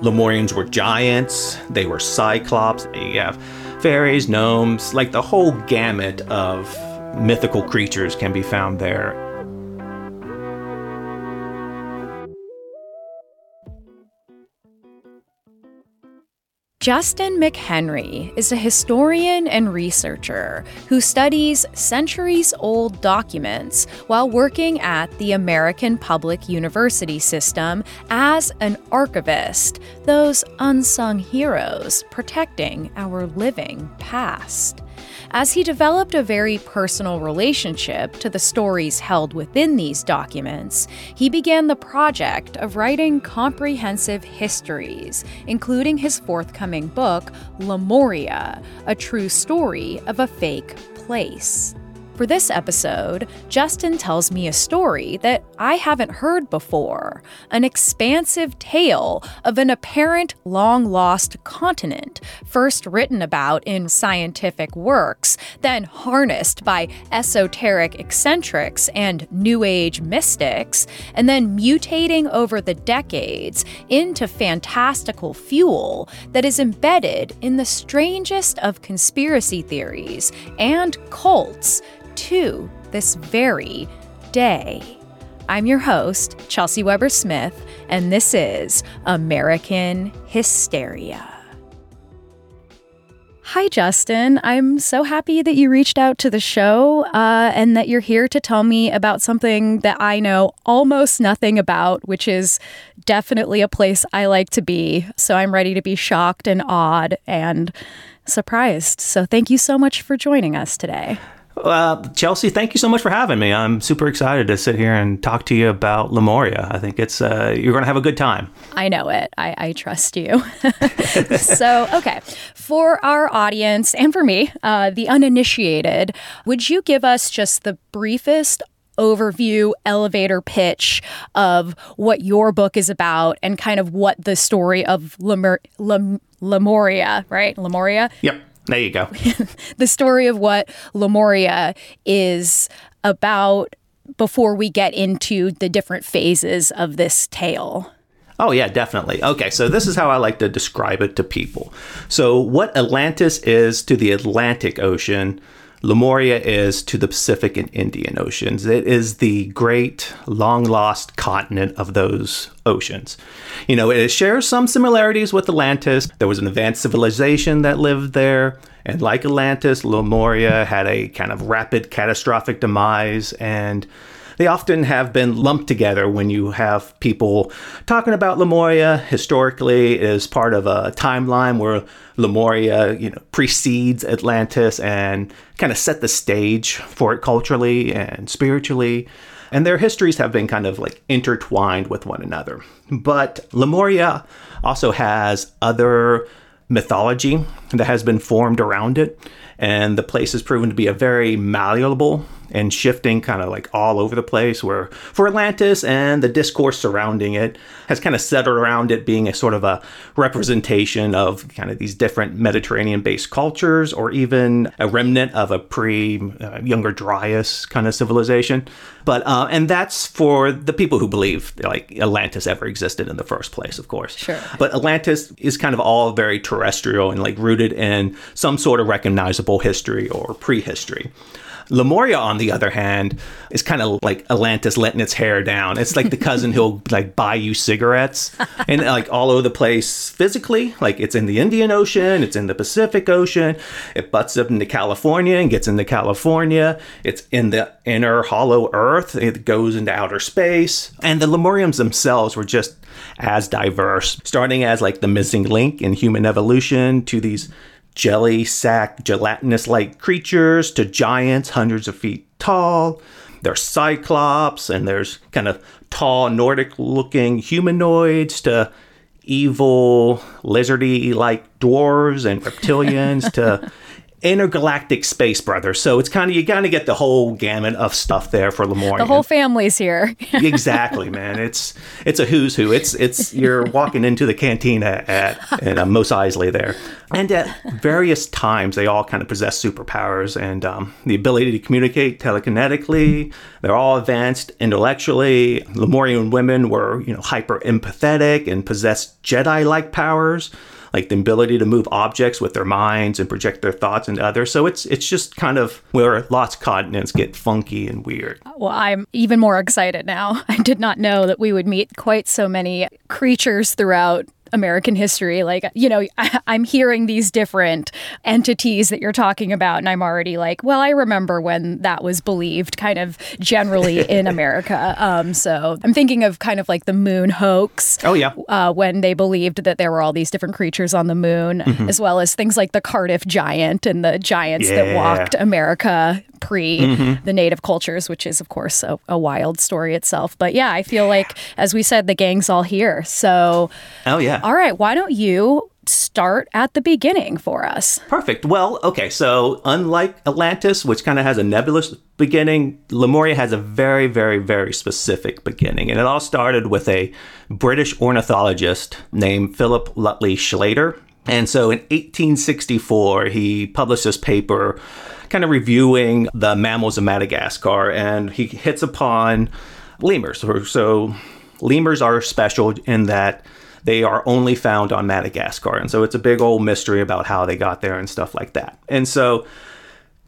Lemurians were giants, they were cyclops, you have fairies, gnomes, like the whole gamut of mythical creatures can be found there. Justin McHenry is a historian and researcher who studies centuries old documents while working at the American Public University System as an archivist, those unsung heroes protecting our living past. As he developed a very personal relationship to the stories held within these documents, he began the project of writing comprehensive histories, including his forthcoming book, Lemuria, a true story of a fake place. For this episode, Justin tells me a story that I haven't heard before an expansive tale of an apparent long lost continent, first written about in scientific works, then harnessed by esoteric eccentrics and New Age mystics, and then mutating over the decades into fantastical fuel that is embedded in the strangest of conspiracy theories and cults to this very day. I'm your host, Chelsey Weber Smith, and this is American Hysteria. Hi, Justin. I'm so happy that you reached out to the show uh, and that you're here to tell me about something that I know almost nothing about, which is definitely a place I like to be. So I'm ready to be shocked and awed and surprised. So thank you so much for joining us today. Uh, Chelsey, thank you so much for having me. I'm super excited to sit here and talk to you about Lemuria. I think it's uh, you're going to have a good time. I know it. I, I trust you. so, okay, for our audience and for me, uh, the uninitiated, would you give us just the briefest overview elevator pitch of what your book is about and kind of what the story of Lemur- Lem- Lemuria, right? Lemuria? Yep. There you go. the story of what Lemuria is about before we get into the different phases of this tale. Oh, yeah, definitely. Okay, so this is how I like to describe it to people. So, what Atlantis is to the Atlantic Ocean, Lemuria is to the Pacific and Indian Oceans. It is the great, long lost continent of those oceans. You know, it shares some similarities with Atlantis. There was an advanced civilization that lived there. And like Atlantis, Lemuria had a kind of rapid, catastrophic demise. And they often have been lumped together when you have people talking about Lemuria historically as part of a timeline where Lemuria, you know, precedes Atlantis and kind of set the stage for it culturally and spiritually. And their histories have been kind of like intertwined with one another. But Lemuria also has other mythology that has been formed around it. And the place has proven to be a very malleable and shifting kind of like all over the place where for Atlantis and the discourse surrounding it has kind of centered around it being a sort of a representation of kind of these different Mediterranean based cultures or even a remnant of a pre uh, younger Dryas kind of civilization. But uh, and that's for the people who believe like Atlantis ever existed in the first place of course. Sure. But Atlantis is kind of all very terrestrial and like rooted in some sort of recognizable history or prehistory Lemuria, on the other hand, is kind of like Atlantis letting its hair down. It's like the cousin who'll like buy you cigarettes and like all over the place physically. Like it's in the Indian Ocean, it's in the Pacific Ocean, it butts up into California and gets into California. It's in the inner hollow earth, it goes into outer space. And the Lemurians themselves were just as diverse, starting as like the missing link in human evolution to these jelly sack, gelatinous like creatures to giants hundreds of feet tall. There's cyclops, and there's kind of tall Nordic looking humanoids to evil lizardy like dwarves and reptilians to intergalactic space brother. So it's kind of you kind of get the whole gamut of stuff there for Lemurian. The whole family's here. exactly, man. It's it's a who's who. It's it's you're walking into the cantina at and uh, Mos Eisley there, and at various times they all kind of possess superpowers and um, the ability to communicate telekinetically. They're all advanced intellectually. Lemurian women were you know hyper empathetic and possessed Jedi like powers like the ability to move objects with their minds and project their thoughts into others. So it's it's just kind of where lost continents get funky and weird. Well, I'm even more excited now. I did not know that we would meet quite so many creatures throughout American history. Like, you know, I, am hearing these different entities that you're talking about, and I'm already like, well, I remember when that was believed kind of generally in America. Um, so I'm thinking of kind of like the moon hoax. Oh, yeah. Uh, when they believed that there were all these different creatures on the moon, mm-hmm. as well as things like the Cardiff giant and the giants yeah. that walked America pre mm-hmm. the native cultures, which is, of course, a, a, wild story itself. But yeah, I feel like, as we said, the gang's all here. So, oh, yeah. All right, why don't you start at the beginning for us? Perfect. Well, okay, so unlike Atlantis, which kind of has a nebulous beginning, Lemuria has a very, very, very specific beginning. And it all started with a British ornithologist named Philip Lutley Sclater. And so in 1864, he published this paper kind of reviewing the mammals of Madagascar, and he hits upon lemurs. So, lemurs are special in that they are only found on Madagascar. And so it's a big old mystery about how they got there and stuff like that. And so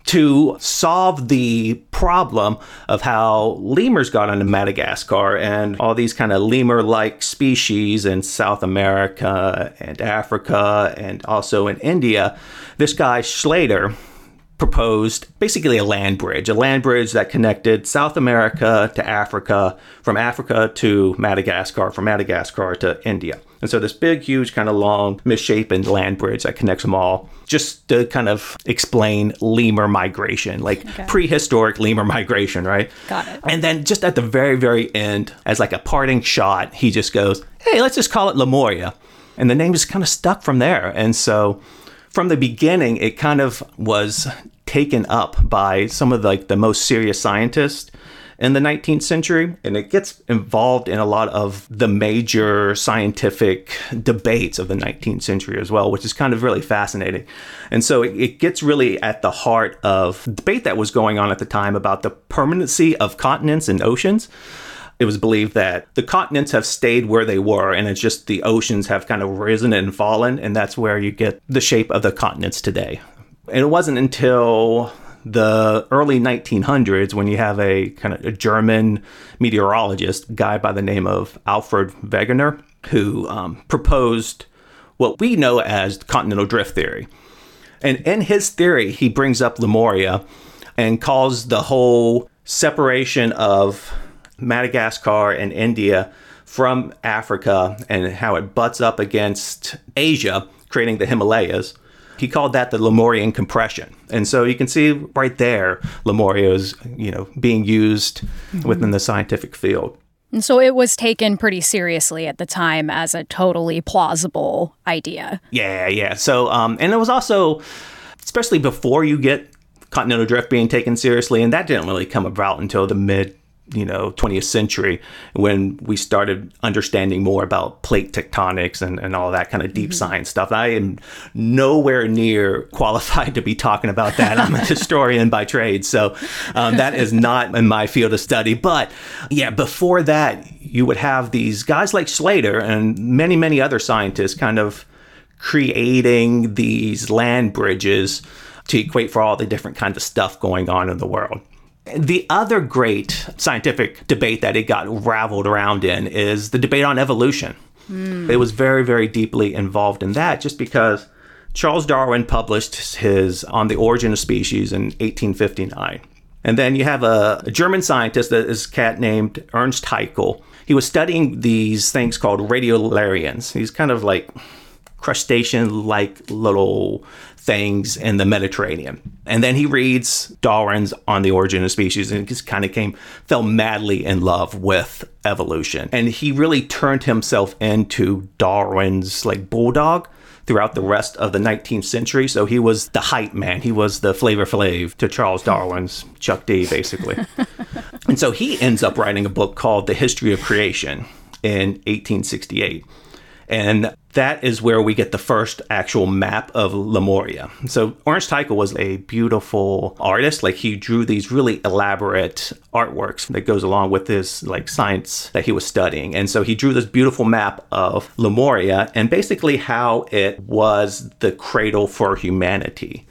to solve the problem of how lemurs got onto Madagascar and all these kind of lemur like species in South America and Africa and also in India, this guy Sclater proposed basically a land bridge, a land bridge that connected South America to Africa, from Africa to Madagascar, from Madagascar to India. And so this big, huge, kind of long, misshapen land bridge that connects them all, just to kind of explain lemur migration, like okay. prehistoric lemur migration, right? Got it. And then just at the very, very end, as like a parting shot, he just goes, "Hey, let's just call it Lemuria," and the name just kind of stuck from there. And so from the beginning, it kind of was taken up by some of the, like the most serious scientists in the 19th century, and it gets involved in a lot of the major scientific debates of the 19th century as well, which is kind of really fascinating. And so it, it gets really at the heart of debate that was going on at the time about the permanency of continents and oceans. It was believed that the continents have stayed where they were and it's just the oceans have kind of risen and fallen and that's where you get the shape of the continents today and it wasn't until the early 1900s when you have a kind of a german meteorologist guy by the name of alfred wegener who um, proposed what we know as continental drift theory and in his theory he brings up lemuria and calls the whole separation of Madagascar and India from Africa and how it butts up against Asia, creating the Himalayas. He called that the Lemurian compression. And so you can see right there, Lemuria is, you know, being used mm-hmm. within the scientific field. And so it was taken pretty seriously at the time as a totally plausible idea. Yeah, yeah. So, um, and it was also, especially before you get continental drift being taken seriously, and that didn't really come about until the mid you know 20th century when we started understanding more about plate tectonics and, and all that kind of deep mm-hmm. science stuff. I am nowhere near qualified to be talking about that. I'm a historian by trade so um, that is not in my field of study. But yeah before that you would have these guys like Sclater and many many other scientists kind of creating these land bridges to equate for all the different kinds of stuff going on in the world the other great scientific debate that it got raveled around in is the debate on evolution. Mm. It was very, very deeply involved in that just because Charles Darwin published his On the Origin of Species in 1859. And then you have a, a German scientist that is cat named Ernst Haeckel. He was studying these things called radiolarians. He's kind of like crustacean like little things in the Mediterranean. And then he reads Darwin's On the Origin of Species and just kind of came, fell madly in love with evolution. And he really turned himself into Darwin's like bulldog throughout the rest of the 19th century. So he was the hype man. He was the Flavor Flav to Charles Darwin's Chuck D, basically. and so he ends up writing a book called The History of Creation in 1868. And that is where we get the first actual map of Lemuria. So Ernst Haeckel was a beautiful artist. Like he drew these really elaborate artworks that goes along with his like science that he was studying. And so he drew this beautiful map of Lemuria and basically how it was the cradle for humanity.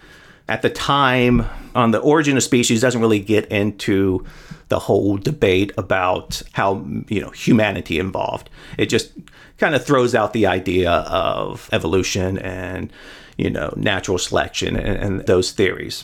At the time, on the origin of species doesn't really get into the whole debate about how you know humanity involved. It just kind of throws out the idea of evolution and you know natural selection and, and those theories.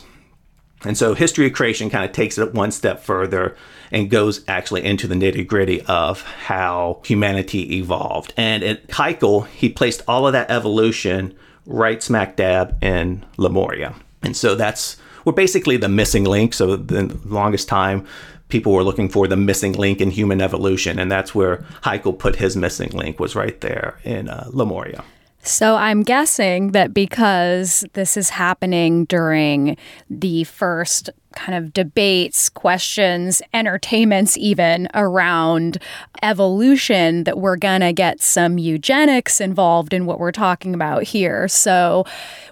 And so history of creation kind of takes it one step further and goes actually into the nitty gritty of how humanity evolved. And at Haeckel, he placed all of that evolution right smack dab in Lemuria. And so that's we're basically the missing link. So the longest time people were looking for the missing link in human evolution, and that's where Haeckel put his missing link was right there in uh, Lemuria. So I'm guessing that because this is happening during the first kind of debates, questions, entertainments, even around evolution, that we're going to get some eugenics involved in what we're talking about here. So,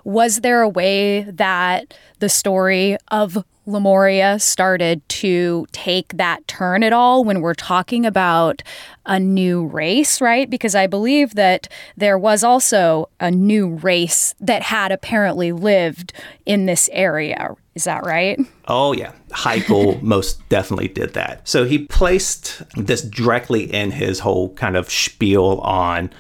was there a way that the story of Lemuria started to take that turn at all when we're talking about a new race, right? Because I believe that there was also a new race that had apparently lived in this area. Is that right? Oh, yeah. Haeckel most definitely did that. So he placed this directly in his whole kind of spiel on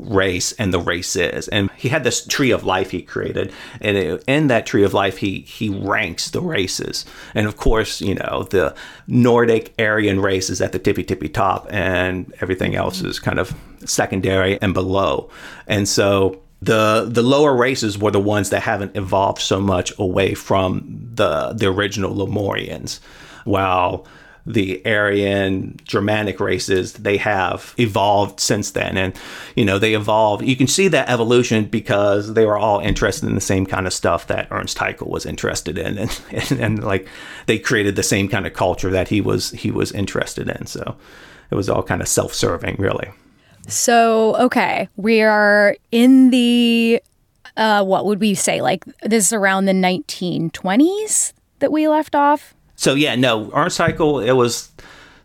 race and the race is. And he had this tree of life he created, and it, in that tree of life, he he ranks the races. And of course, you know the Nordic Aryan race is at the tippy tippy top, and everything else is kind of secondary and below. And so the the lower races were the ones that haven't evolved so much away from the the original Lemurians, while the Aryan Germanic races, they have evolved since then. And, you know, they evolved. You can see that evolution because they were all interested in the same kind of stuff that Ernst Haeckel was interested in. And, and, and like they created the same kind of culture that he was, he was interested in. So it was all kind of self serving, really. So, okay, we are in the, uh, what would we say? Like this is around the 1920s that we left off? So yeah, no, Ernst Haeckel. it was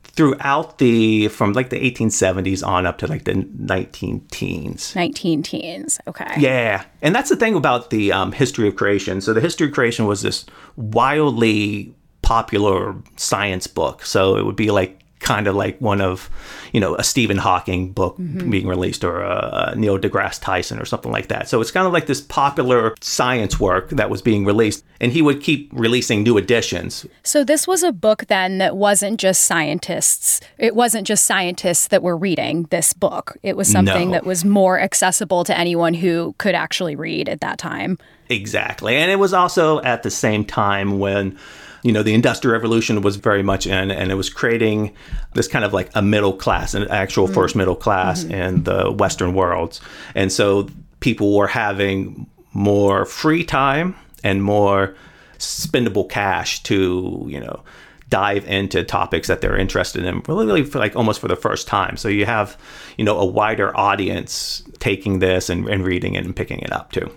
throughout the from like the 1870s on up to like the 19 teens. 19 teens okay. Yeah and that's the thing about the um, history of creation. So the history of creation was this wildly popular science book. So it would be like kind of like one of, you know, a Stephen Hawking book mm-hmm. being released or a, Neil deGrasse Tyson or something like that. So it's kind of like this popular science work that was being released, and he would keep releasing new editions. So this was a book then that wasn't just scientists. It wasn't just scientists that were reading this book. It was something no. that was more accessible to anyone who could actually read at that time. Exactly. And it was also at the same time when you know, the Industrial Revolution was very much in, and it was creating this kind of like a middle class, an actual mm-hmm. first middle class mm-hmm. in the Western worlds. And so people were having more free time and more spendable cash to, you know, dive into topics that they're interested in really, really for like almost for the first time. So you have, you know, a wider audience taking this and, and reading it and picking it up too.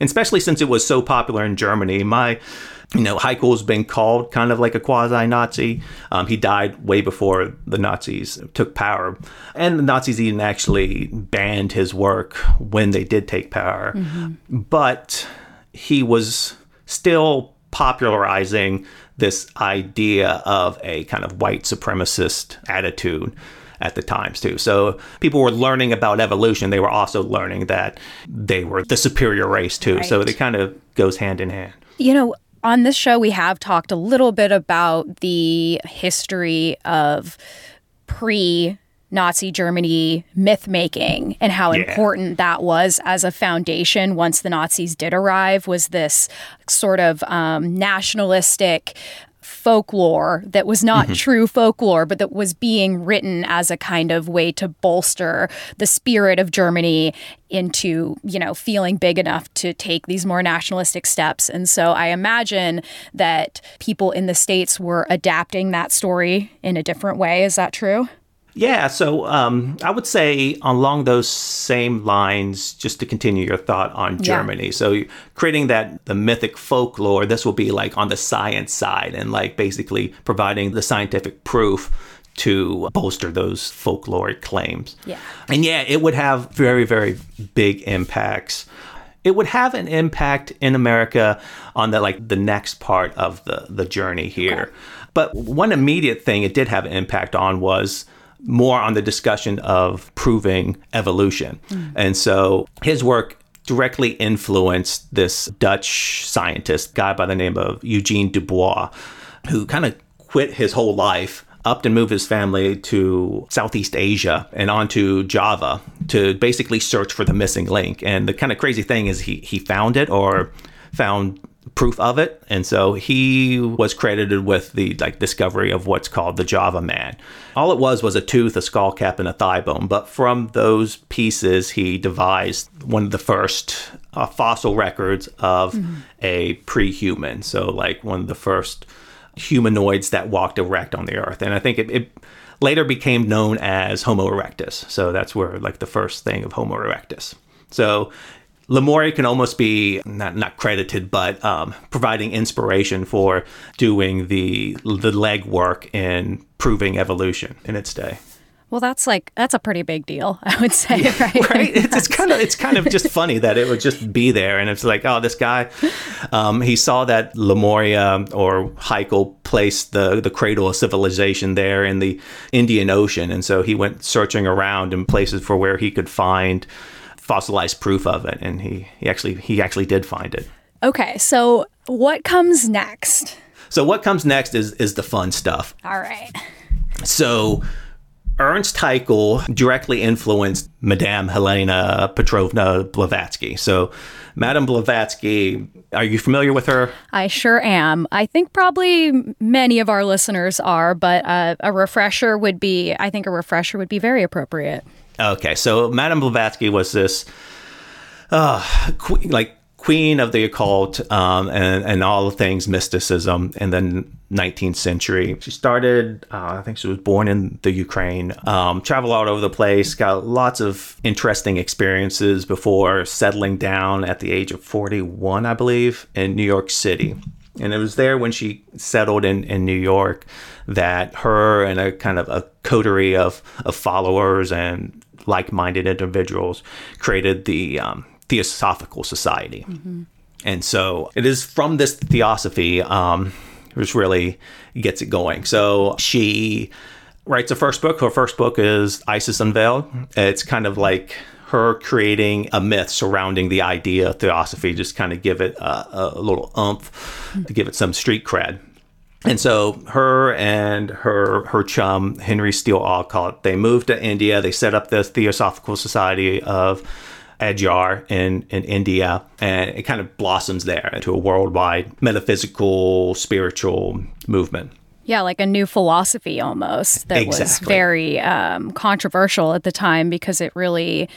And especially since it was so popular in Germany, my you know, Haeckel's been called kind of like a quasi Nazi. Um, he died way before the Nazis took power. And the Nazis even actually banned his work when they did take power. Mm-hmm. But he was still popularizing this idea of a kind of white supremacist attitude at the times too. So people were learning about evolution. They were also learning that they were the superior race too. Right. So it kind of goes hand in hand. You know, on this show, we have talked a little bit about the history of pre Nazi Germany myth making and how yeah. important that was as a foundation once the Nazis did arrive was this sort of um, nationalistic folklore that was not mm-hmm. true folklore, but that was being written as a kind of way to bolster the spirit of Germany into, you know, feeling big enough to take these more nationalistic steps. And so I imagine that people in the States were adapting that story in a different way. Is that true? Yeah, so um, I would say along those same lines, just to continue your thought on Germany. Yeah. So creating that the mythic folklore, this will be like on the science side and like basically providing the scientific proof to bolster those folkloric claims. Yeah. And yeah, it would have very, very big impacts. It would have an impact in America on the like the next part of the the journey here. Okay. But one immediate thing it did have an impact on was more on the discussion of proving evolution. Mm. And so his work directly influenced this Dutch scientist, guy by the name of Eugene Dubois, who kind of quit his whole life up and moved his family to Southeast Asia and onto Java to basically search for the missing link. And the kind of crazy thing is he he found it or found proof of it. And so he was credited with the like discovery of what's called the java man. All it was was a tooth a skull cap and a thigh bone. But from those pieces he devised one of the first uh, fossil records of mm-hmm. a pre-human. So like one of the first humanoids that walked erect on the earth. And i think it, it later became known as homo erectus. So that's where like the first thing of homo erectus. So Lemuria can almost be not not credited, but um, providing inspiration for doing the the legwork in proving evolution in its day. Well, that's like that's a pretty big deal, I would say, right? right. It's, it's, kind of it's kind of just funny that it would just be there, and it's like, oh, this guy, um, he saw that Lemuria or Haeckel placed the the cradle of civilization there in the Indian Ocean, and so he went searching around in places for where he could find fossilized proof of it, and he, he actually he actually did find it. Okay, so what comes next? So what comes next is is the fun stuff. All right. So Ernst Haeckel directly influenced Madame Helena Petrovna Blavatsky. So, Madame Blavatsky, are you familiar with her? I sure am. I think probably many of our listeners are, but uh, a refresher would be, I think a refresher would be very appropriate. Okay, so Madame Blavatsky was this, uh, like queen of the occult um, and, and all things mysticism in the 19th century. She started, uh, I think she was born in the Ukraine, um, traveled all over the place, got lots of interesting experiences before settling down at the age of 41, I believe, in New York City. And it was there when she settled in, in New York that her and a kind of a coterie of, of followers and like-minded individuals created the um, Theosophical Society. Mm-hmm. And so it is from this theosophy um, which really gets it going. So she writes a first book. Her first book is Isis Unveiled. It's kind of like her creating a myth surrounding the idea of theosophy, just kind of give it a, a little umph to give it some street cred. And so her and her her chum Henry Steele Olcott they moved to India. They set up the Theosophical Society of Adyar in, in India, and it kind of blossoms there into a worldwide metaphysical, spiritual movement. Yeah, like a new philosophy almost that exactly. was very um, controversial at the time because it really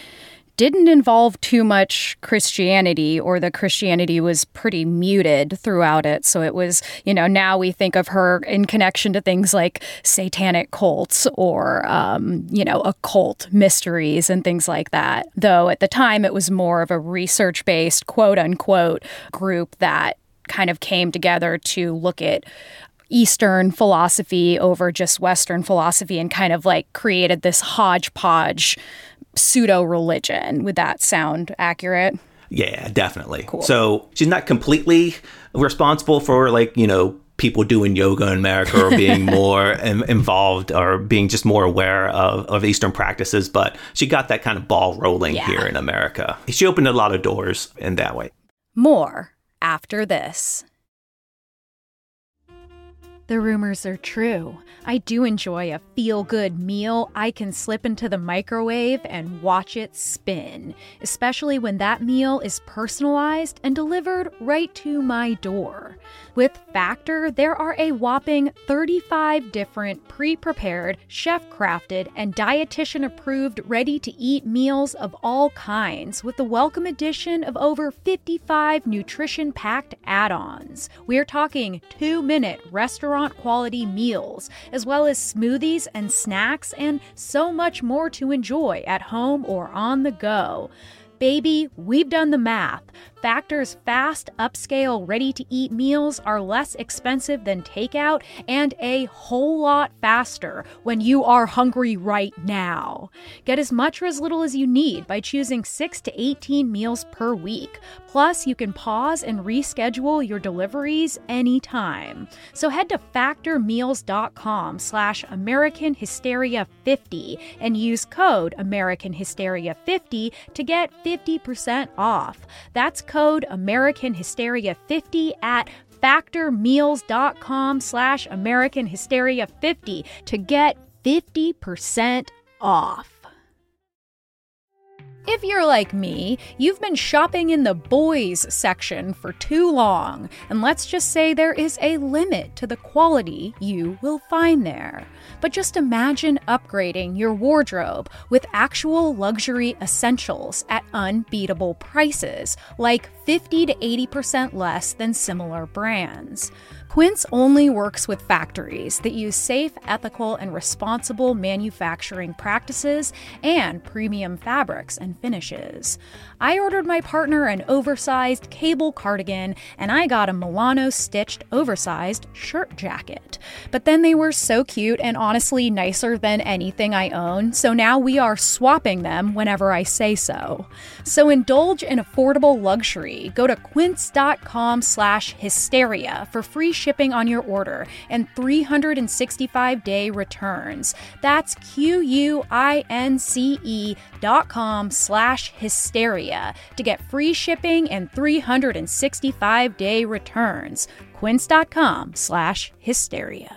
didn't involve too much Christianity, or the Christianity was pretty muted throughout it. So it was, you know, now we think of her in connection to things like satanic cults or, um, you know, occult mysteries and things like that. Though at the time it was more of a research based, quote unquote, group that kind of came together to look at Eastern philosophy over just Western philosophy and kind of like created this hodgepodge pseudo religion. Would that sound accurate? Yeah, definitely. Cool. So she's not completely responsible for like, you know, people doing yoga in America or being more involved or being just more aware of, of Eastern practices, but she got that kind of ball rolling yeah. here in America. She opened a lot of doors in that way. More after this. The rumors are true. I do enjoy a feel good meal I can slip into the microwave and watch it spin, especially when that meal is personalized and delivered right to my door. With Factor, there are a whopping 35 different pre prepared, chef crafted, and dietitian approved ready to eat meals of all kinds, with the welcome addition of over 55 nutrition packed add ons. We're talking two minute restaurant quality meals, as well as smoothies and snacks, and so much more to enjoy at home or on the go. Baby, we've done the math. Factor's fast, upscale, ready to eat meals are less expensive than takeout and a whole lot faster when you are hungry right now. Get as much or as little as you need by choosing 6 to 18 meals per week. Plus, you can pause and reschedule your deliveries anytime. So head to factormeals.com slash American Hysteria 50 and use code American Hysteria 50 to get 50% off. That's code American Hysteria 50 at factormeals.com slash American Hysteria 50 to get 50% off. If you're like me, you've been shopping in the boys section for too long, and let's just say there is a limit to the quality you will find there. But just imagine upgrading your wardrobe with actual luxury essentials at unbeatable prices, like 50 to 80% less than similar brands. Quince only works with factories that use safe, ethical, and responsible manufacturing practices and premium fabrics and finishes. I ordered my partner an oversized cable cardigan and I got a Milano stitched oversized shirt jacket. But then they were so cute and honestly nicer than anything I own, so now we are swapping them whenever I say so. So indulge in affordable luxury. Go to quince.com slash hysteria for free shipping on your order and 365 day returns. That's Q U I N C E dot com slash hysteria to get free shipping and 365 day returns. Quince.com slash hysteria.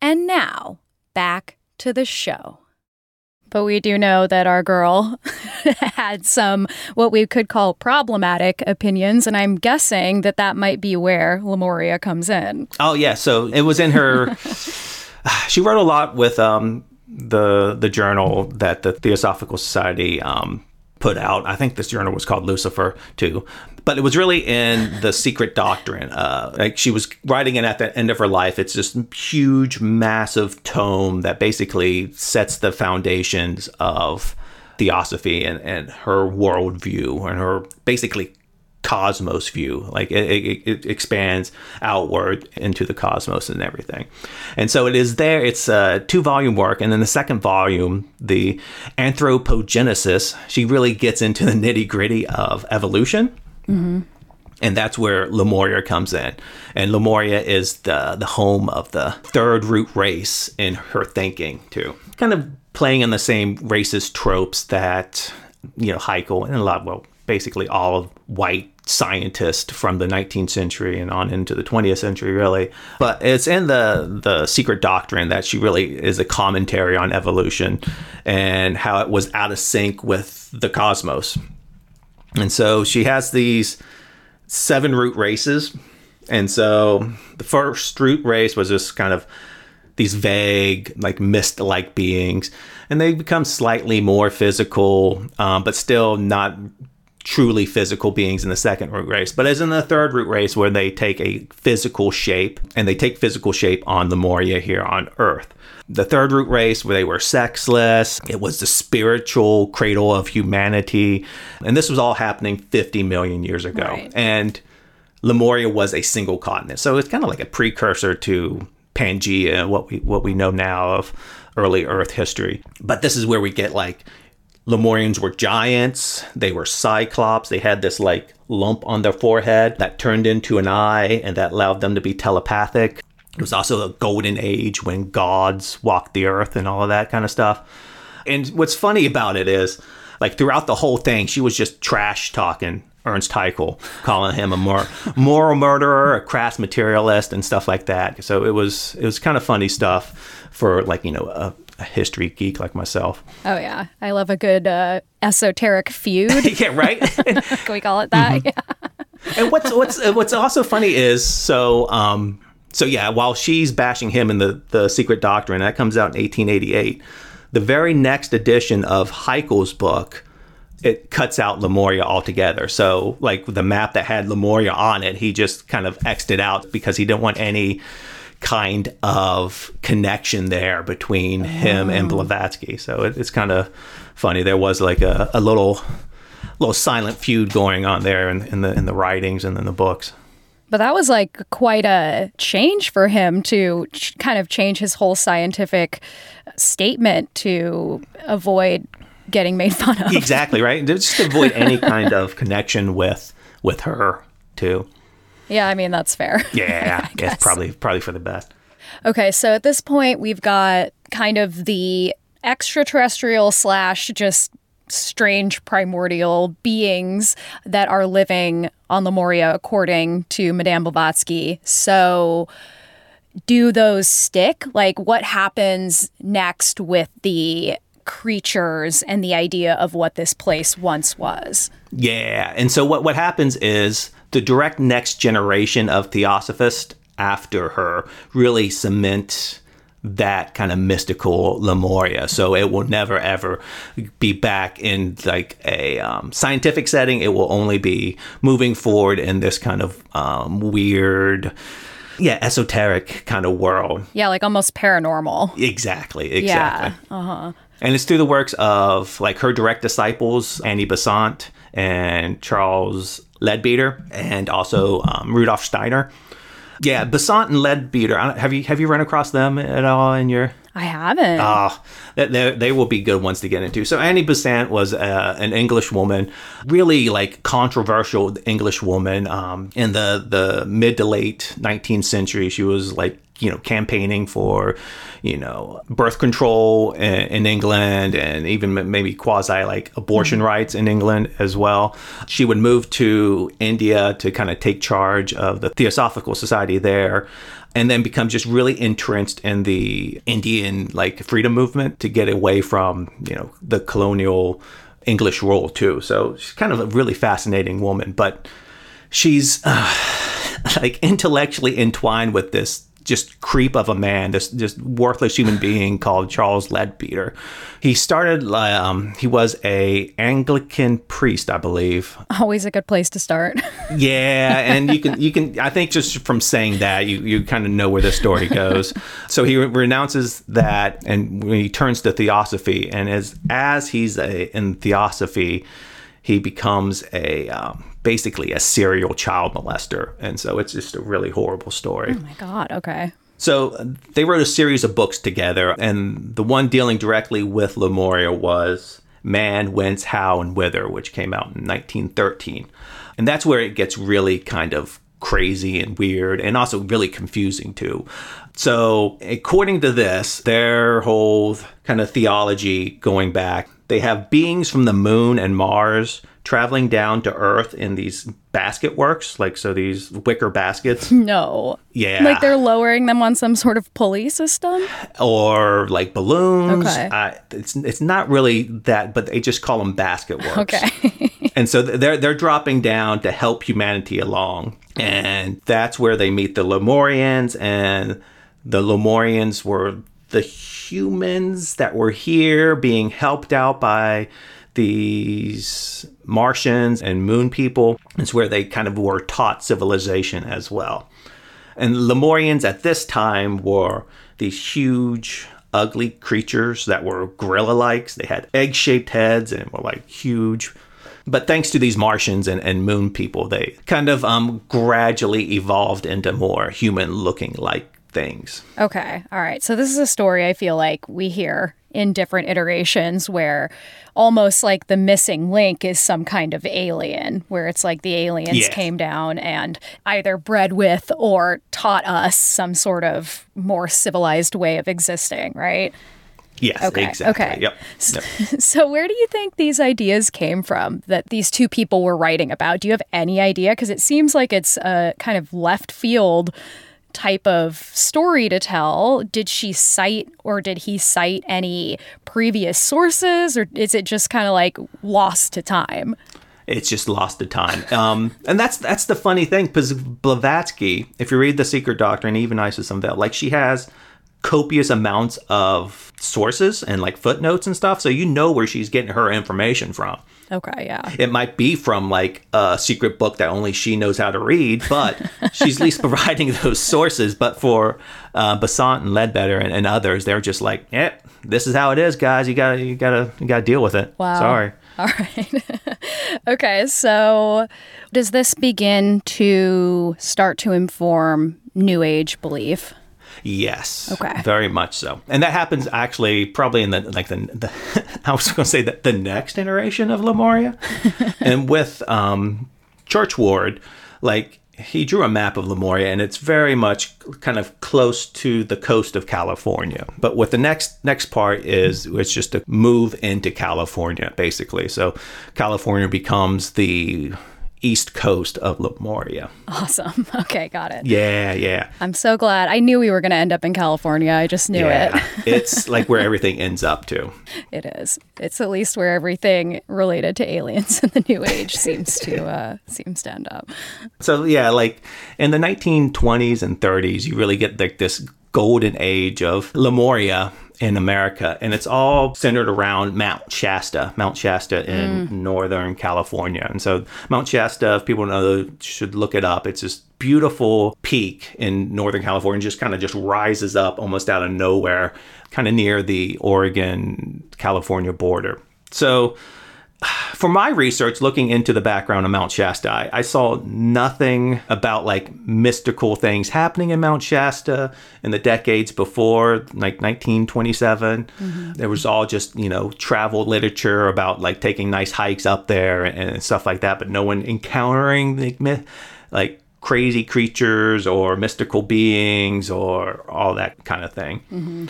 And now, back to the show. But we do know that our girl had some what we could call problematic opinions, and I'm guessing that that might be where Lemuria comes in. Oh yeah, so it was in her. she wrote a lot with um, the the journal that the Theosophical Society um, put out. I think this journal was called Lucifer too, but it was really in the Secret Doctrine. Uh, like she was writing it at the end of her life. It's this huge, massive tome that basically sets the foundations of theosophy and, and her worldview and her basically cosmos view. Like it, it, it, expands outward into the cosmos and everything. And so it is there. It's a two volume work. And then the second volume, the anthropogenesis, she really gets into the nitty gritty of evolution. Mm-hmm. And that's where Lemuria comes in. And Lemuria is the, the home of the third root race in her thinking, too. Kind of playing in the same racist tropes that, you know, Haeckel and a lot, well, basically all of white scientist from the 19th century and on into the 20th century really. But it's in the the secret doctrine that she really is a commentary on evolution and how it was out of sync with the cosmos. And so she has these seven root races. And so the first root race was just kind of these vague like mist like beings. And they become slightly more physical um, but still not truly physical beings in the second root race, but as in the third root race, where they take a physical shape and they take physical shape on Lemuria here on Earth. The third root race, where they were sexless, it was the spiritual cradle of humanity. And this was all happening 50 million years ago. Right. And Lemuria was a single continent. So it's kind of like a precursor to Pangea, what we what we know now of early Earth history. But this is where we get like Lemurians were giants. They were cyclops. They had this like lump on their forehead that turned into an eye and that allowed them to be telepathic. It was also a golden age when gods walked the earth and all of that kind of stuff. And what's funny about it is, like, throughout the whole thing, she was just trash talking Ernst Haeckel, calling him a mor- moral murderer, a crass materialist, and stuff like that. So it was it was kind of funny stuff for like you know a, a history geek like myself. Oh yeah, I love a good uh, esoteric feud. yeah, right. Can we call it that? Mm-hmm. Yeah. and what's what's what's also funny is so um so yeah, while she's bashing him in the the Secret Doctrine, that comes out in 1888. The very next edition of Haeckel's book it cuts out Lemuria altogether. So, like the map that had Lemuria on it, he just kind of xed it out because he didn't want any kind of connection there between him and oh. Blavatsky. So it, it's kind of funny. There was like a, a little little silent feud going on there in, in the in the writings and in the books. But that was like quite a change for him to ch- kind of change his whole scientific statement to avoid getting made fun of. Exactly right. Just avoid any kind of connection with with her too. Yeah, I mean that's fair. Yeah, it's probably probably for the best. Okay, so at this point we've got kind of the extraterrestrial slash just strange primordial beings that are living on Lemuria according to Madame Blavatsky. So do those stick? Like what happens next with the creatures and the idea of what this place once was? Yeah, and so what what happens is the direct next generation of theosophists after her really cement that kind of mystical Lemuria. So it will never ever be back in like a um, scientific setting. It will only be moving forward in this kind of um, weird, yeah, esoteric kind of world. Yeah, like almost paranormal. Exactly. Exactly. Yeah. Uh huh. And it's through the works of like her direct disciples, Annie Besant and Charles Leadbeater, and also um, Rudolf Steiner. Yeah, Besant and Leadbeater. Have you have you run across them at all in your? I haven't. Oh, they, they will be good ones to get into. So Annie Besant was uh, an English woman, really like controversial English woman um, in the the mid to late 19th century. She was like you know campaigning for you know birth control in, in England and even maybe quasi like abortion mm-hmm. rights in England as well. She would move to India to kind of take charge of the Theosophical Society there and then become just really entrenched in the Indian like freedom movement to get away from you know the colonial English rule too. So she's kind of a really fascinating woman, but she's uh, like intellectually entwined with this just creep of a man, this just worthless human being called Charles Leadbeater. He started. Um, he was a Anglican priest, I believe. Always a good place to start. yeah, and you can you can I think just from saying that you you kind of know where the story goes. so he renounces that, and he turns to theosophy, and as as he's a, in theosophy, he becomes a um, basically a serial child molester. And so it's just a really horrible story. Oh my God. Okay. So they wrote a series of books together, and the one dealing directly with Lemuria was Man, Whence, How, and Whither, which came out in 1913. And that's where it gets really kind of crazy and weird and also really confusing too. So, according to this, their whole kind of theology going back, they have beings from the moon and Mars traveling down to Earth in these basket works, like so these wicker baskets. No. Yeah. Like they're lowering them on some sort of pulley system? Or like balloons. Okay. Uh, it's it's not really that, but they just call them basket works. Okay. and so they're they're dropping down to help humanity along. And that's where they meet the Lemurians and the Lemurians were the humans that were here being helped out by these Martians and moon people. It's where they kind of were taught civilization as well. And Lemurians at this time were these huge, ugly creatures that were gorilla like. They had egg shaped heads and were like huge. But thanks to these Martians and, and moon people, they kind of um, gradually evolved into more human looking like things. Okay. All right. So this is a story I feel like we hear in different iterations where almost like the missing link is some kind of alien, where it's like the aliens Yeah. came down and either bred with or taught us some sort of more civilized way of existing, right? Yes, Okay, exactly. okay. Yep. yep. So, where do you think these ideas came from that these two people were writing about? Do you have any idea? Because it seems like it's a kind of left field type of story to tell. Did she cite or did he cite any previous sources, or is it just kind of like lost to time? It's just lost to time. Um, and that's that's the funny thing because Blavatsky, if you read The Secret Doctrine, even Isis Unveiled, like she has copious amounts of sources and like footnotes and stuff, so you know where she's getting her information from. Okay, yeah. It might be from like a secret book that only she knows how to read, but she's at least providing those sources. But for uh, Besant and Leadbeater and, and others, they're just like, "Yeah, this is how it is, guys. You gotta, you gotta, you gotta deal with it." Wow. Sorry. All right. okay, so does this begin to start to inform New Age belief? Yes. Okay. Very much so. And that happens actually probably in the like the, the I was going to say that the next iteration of Lemuria, and with um, Churchward, like he drew a map of Lemuria, and it's very much kind of close to the coast of California. But what the next next part is, it's just a move into California, basically. So California becomes the east coast of Lemuria. Awesome. Okay, got it. Yeah, yeah. I'm so glad. I knew we were going to end up in California. I just knew Yeah, it. it's like where everything ends up to. It is. It's at least where everything related to aliens in the new age seems to uh seems to end up. So yeah, like in the 1920s and 30s, you really get like this golden age of Lemuria in America, and it's all centered around Mount Shasta, Mount Shasta in mm. Northern California. And so Mount Shasta, if people know, should look it up. It's this beautiful peak in Northern California, just kind of just rises up almost out of nowhere, kind of near the Oregon California border. So for my research looking into the background of Mount Shasta, I, saw nothing about like mystical things happening in Mount Shasta in the decades before, like 1927. Mm-hmm. There was all just, you know, travel literature about like taking nice hikes up there and, and stuff like that, but no one encountering the myth, like crazy creatures or mystical beings or all that kind of thing. Mm-hmm.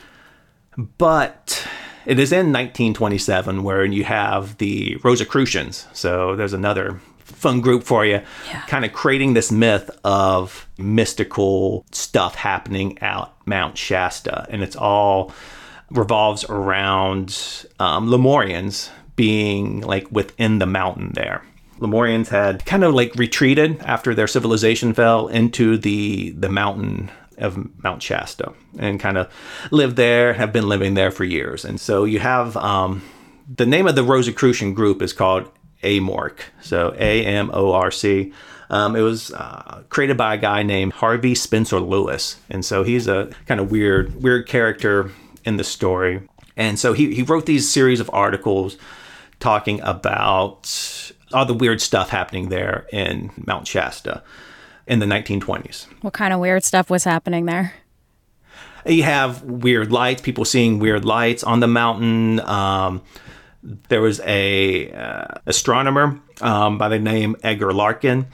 But it is in 1927 where you have the Rosicrucians. So there's another fun group for you, kind of creating this myth of mystical stuff happening out Mount Shasta. And it's all revolves around um, Lemurians being like within the mountain there. Lemurians had kind of like retreated after their civilization fell into the the mountain of Mount Shasta and kind of lived there, have been living there for years. And so you have um, the name of the Rosicrucian group is called AMORC. So A M O R C. Um, it was uh, created by a guy named Harvey Spencer Lewis. And so he's a kind of weird, weird character in the story. And so he, he wrote these series of articles talking about all the weird stuff happening there in Mount Shasta in the 1920s. What kind of weird stuff was happening there? You have weird lights, people seeing weird lights on the mountain. Um, there was a uh, astronomer um, by the name Edgar Larkin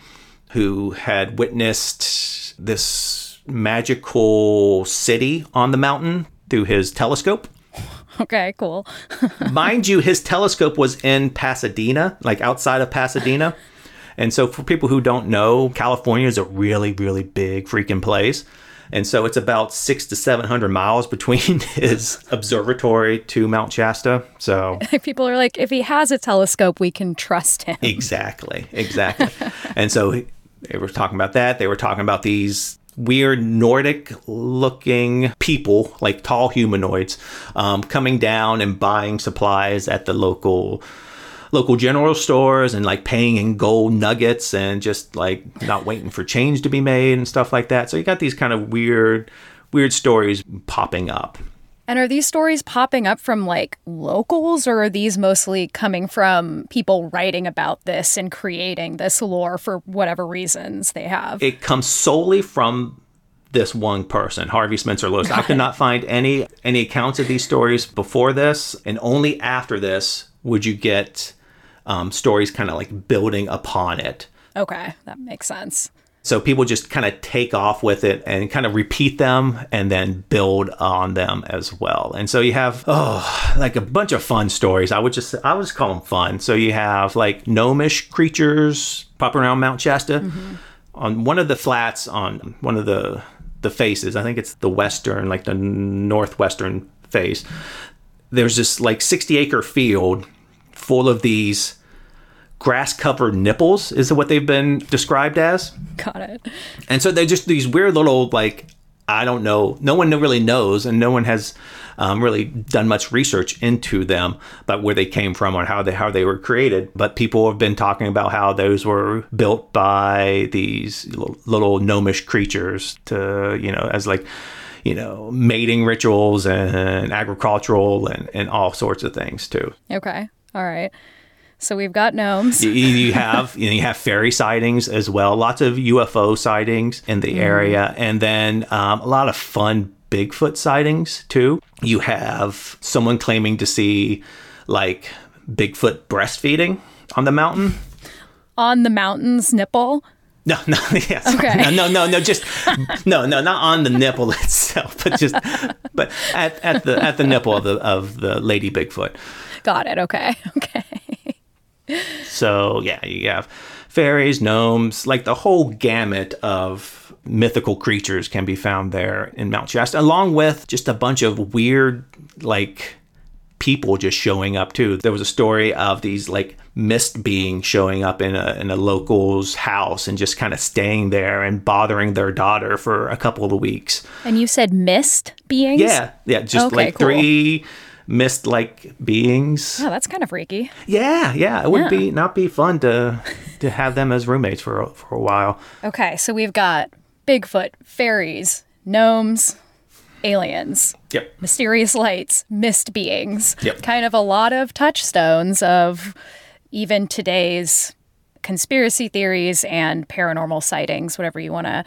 who had witnessed this magical city on the mountain through his telescope. Okay, cool. Mind you, his telescope was in Pasadena, like outside of Pasadena. And so, for people who don't know, California is a really, really big freaking place. And so, it's about six to 700 miles between his observatory to Mount Shasta. So, People are like, if he has a telescope, we can trust him. exactly, exactly. and so, they were talking about that. They were talking about these weird Nordic looking people, like tall humanoids, um, coming down and buying supplies at the local local general stores and like paying in gold nuggets and just like not waiting for change to be made and stuff like that. So you got these kind of weird weird stories popping up. And are these stories popping up from like locals, or are these mostly coming from people writing about this and creating this lore for whatever reasons they have? It comes solely from this one person, Harvey Spencer Lewis. I could not find any any accounts of these stories before this, and only after this would you get um, stories kind of like building upon it. okay, that makes sense. So people just kind of take off with it and kind of repeat them and then build on them as well. And so you have oh, like a bunch of fun stories. I would just I would just call them fun. So you have like gnomish creatures popping around Mount Shasta. Mm-hmm. On one of the flats on one of the the faces, I think it's the western, like the northwestern face. There's this like 60 acre field full of these grass covered nipples is what they've been described as. Got it. And so they're just these weird little like I don't know. No one really knows, and no one has um, really done much research into them, about where they came from or how they how they were created. But people have been talking about how those were built by these little, little gnomish creatures to you know as like you know mating rituals and agricultural and and all sorts of things too. Okay. All right. So we've got gnomes. you, you have you, know, you have fairy sightings as well. Lots of UFO sightings in the mm. area, and then um, a lot of fun Bigfoot sightings too. You have someone claiming to see like Bigfoot breastfeeding on the mountain. On the mountain's nipple. No, no, yes. Okay. No, no, no, no, just no, no, not on the nipple itself, but just but at, at the at the nipple of the of the lady Bigfoot. Got it. Okay. Okay so yeah, you have fairies, gnomes, like the whole gamut of mythical creatures can be found there in Mount Shasta, along with just a bunch of weird like people just showing up too. There was a story of these like mist beings showing up in a in a local's house and just kind of staying there and bothering their daughter for a couple of weeks. And you said mist beings? Yeah, yeah, just okay, like cool. three mist like beings. Oh, that's kind of freaky. Yeah, yeah. It would yeah. be not be fun to to have them as roommates for for a while. Okay, so we've got Bigfoot, fairies, gnomes, aliens. Yep. Mysterious lights, mist beings. Yep. Kind of a lot of touchstones of even today's conspiracy theories and paranormal sightings, whatever you want to,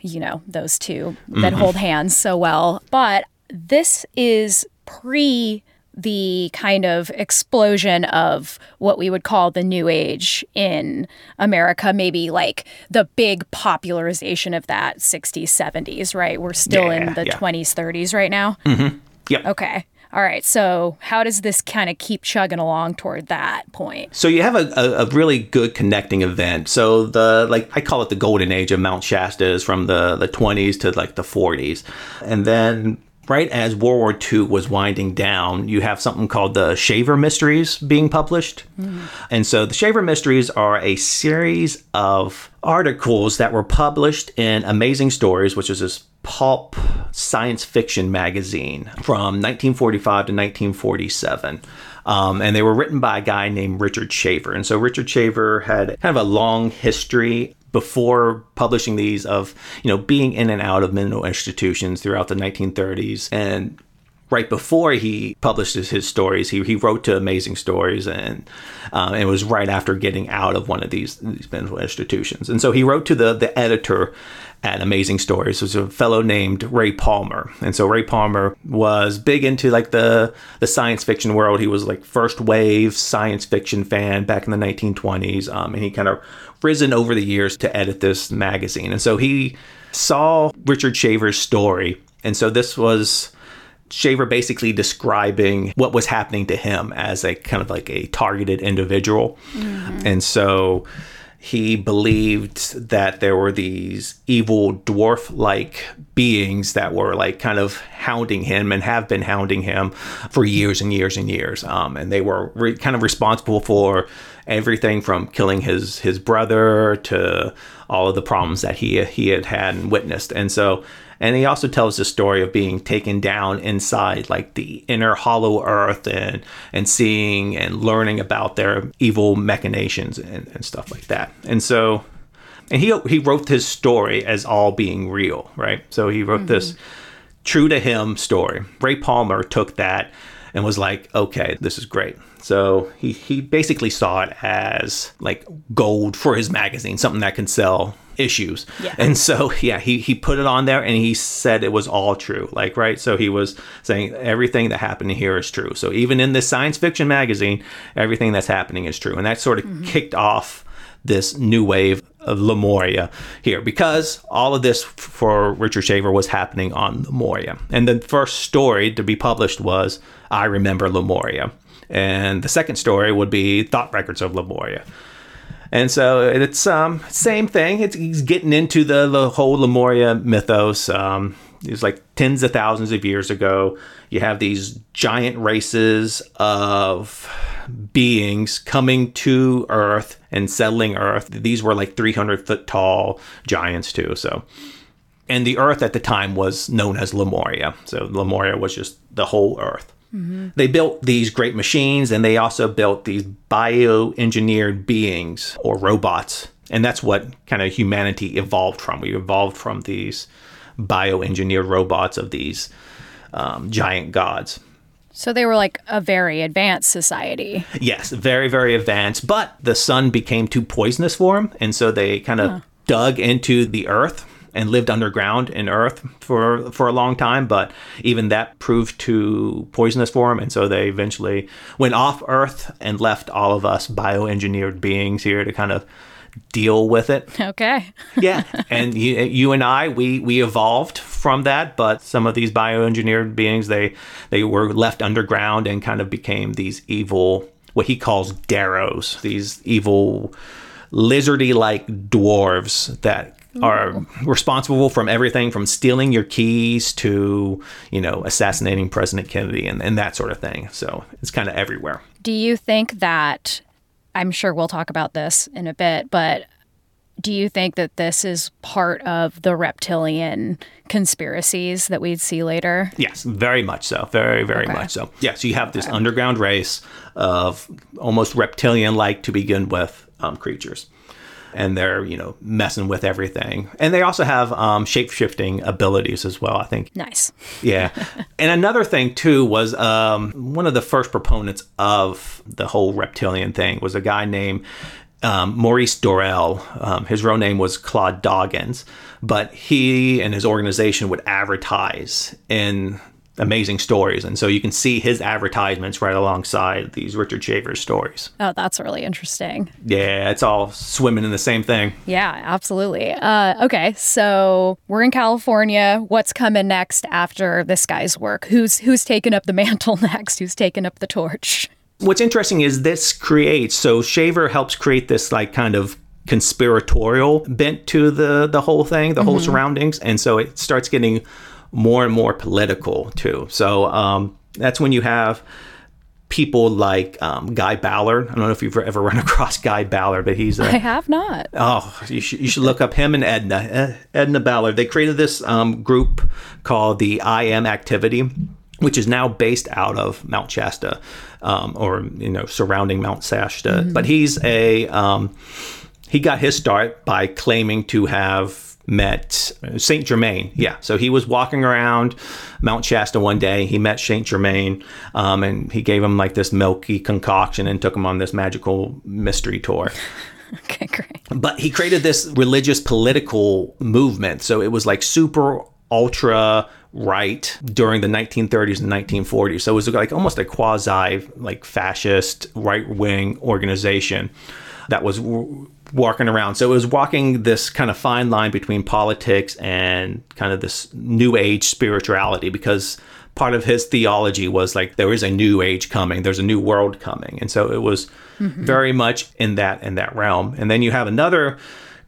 you know, those 2 that mm-hmm. hold hands so well. But this is pre the kind of explosion of what we would call the new age in America, maybe like the big popularization of that 60s, 70s, right? We're still yeah, in the yeah. 20s, 30s right now. Mm-hmm. Yep. Okay. All right. So, how does this kind of keep chugging along toward that point? So, you have a, a, a, really good connecting event. So, the like I call it the golden age of Mount Shasta is from the the 20s to like the 40s, and then right as World War II was winding down, you have something called the Shaver Mysteries being published. Mm. And so the Shaver Mysteries are a series of articles that were published in Amazing Stories, which is this pulp science fiction magazine from 1945 to 1947. Um, and they were written by a guy named Richard Shaver. And so Richard Shaver had kind of a long history before publishing these of you know being in and out of mental institutions throughout the 1930s and right before he published his, his stories he, he wrote to amazing stories and um, it was right after getting out of one of these, these mental institutions and so he wrote to the, the editor at Amazing Stories was a fellow named Ray Palmer. And so Ray Palmer was big into like the the science fiction world. He was like first wave science fiction fan back in the 1920s. Um, and he kind of risen over the years to edit this magazine. And so he saw Richard Shaver's story. And so this was Shaver basically describing what was happening to him as a kind of like a targeted individual. Mm-hmm. And so he believed that there were these evil dwarf like beings that were like kind of hounding him and have been hounding him for years and years and years. Um, and they were re- kind of responsible for everything from killing his his brother to all of the problems that he he had had and witnessed. And so and he also tells the story of being taken down inside like the inner hollow earth and and seeing and learning about their evil machinations and, and stuff like that. And so and he he wrote his story as all being real, right? So he wrote mm-hmm. this true to him story. Ray Palmer took that and was like, okay, this is great. So he, he basically saw it as like gold for his magazine, something that can sell issues. Yeah. And so, yeah, he, he put it on there and he said it was all true. Like, right. So he was saying everything that happened here is true. So even in this science fiction magazine, everything that's happening is true. And that sort of mm-hmm. kicked off this new wave of Lemuria here because all of this for Richard Shaver was happening on Lemuria. And the first story to be published was I Remember Lemuria. And the second story would be Thought Records of Lemuria. And so it's um same thing. It's he's getting into the, the whole Lemuria mythos. Um, like tens of thousands of years ago. You have these giant races of beings coming to Earth and settling Earth. These were like 300 foot tall giants too. So, and the Earth at the time was known as Lemuria. So Lemuria was just the whole Earth. Mm-hmm. They built these great machines and they also built these bioengineered beings or robots. And that's what kind of humanity evolved from. We evolved from these bioengineered robots of these um, giant gods. So they were like a very advanced society. Yes, very, very advanced. But the sun became too poisonous for them. And so they kind of huh. dug into the earth and lived underground in earth for for a long time but even that proved too poisonous for them and so they eventually went off earth and left all of us bioengineered beings here to kind of deal with it. Okay. yeah, and you, you and I, we we evolved from that, but some of these bioengineered beings, they they were left underground and kind of became these evil, what he calls Deros, these evil lizardy-like dwarves that are responsible from everything from stealing your keys to you know assassinating president kennedy and, and that sort of thing so it's kind of everywhere do you think that I'm sure we'll talk about this in a bit, but do you think that this is part of the reptilian conspiracies that we'd see later? Yes, very much so. Very, very okay. much so. Yes, you have this okay. underground race of almost reptilian like to begin with um, creatures and they're you know messing with everything. And they also have um, shape-shifting abilities as well i think. Nice. Yeah. And another thing too was um, one of the first proponents of the whole reptilian thing was a guy named um, Maurice Doreal, Um, his real name was Claude Doggins, but he and his organization would advertise in amazing stories. And so you can see his advertisements right alongside these Richard Shaver stories. Oh, that's really interesting. Yeah, it's all swimming in the same thing. Yeah, absolutely. Uh, okay, so we're in California. What's coming next after this guy's work? Who's who's taken up the mantle next? Who's taken up the torch? What's interesting is this creates so Shaver helps create this like kind of conspiratorial bent to the the whole thing, the mm-hmm. whole surroundings, and so it starts getting more and more political too. So um, that's when you have people like um, Guy Ballard. I don't know if you've ever run across Guy Ballard, but he's a, I have not. Oh, you should, you should look up him and Edna Edna Ballard. They created this um, group called the I Am Activity, which is now based out of Mount Shasta, um, or you know surrounding Mount Shasta. Mm-hmm. But he's a um, he got his start by claiming to have met Saint Germain. Yeah, so he was walking around Mount Shasta one day. He met Saint Germain, um, and he gave him like this milky concoction and took him on this magical mystery tour. okay, great. But he created this religious political movement. So it was like super ultra right during the 1930s and 1940s. So it was like almost a quasi like fascist right wing organization that was walking around. So it was walking this kind of fine line between politics and kind of this new age spirituality because part of his theology was like there is a new age coming, there's a new world coming. And so it was mm-hmm. very much in that in that realm. And then you have another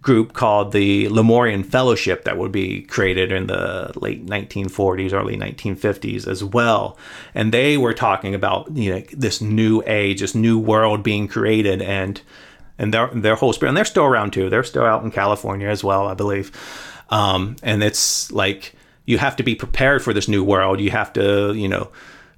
group called the Lemurian Fellowship that would be created in the late 1940s, early 1950s as well. And they were talking about you know this new age, this new world being created and and their their whole spirit, and they're still around too. They're still out in California as well, I believe. Um, and it's like you have to be prepared for this new world. You have to, you know,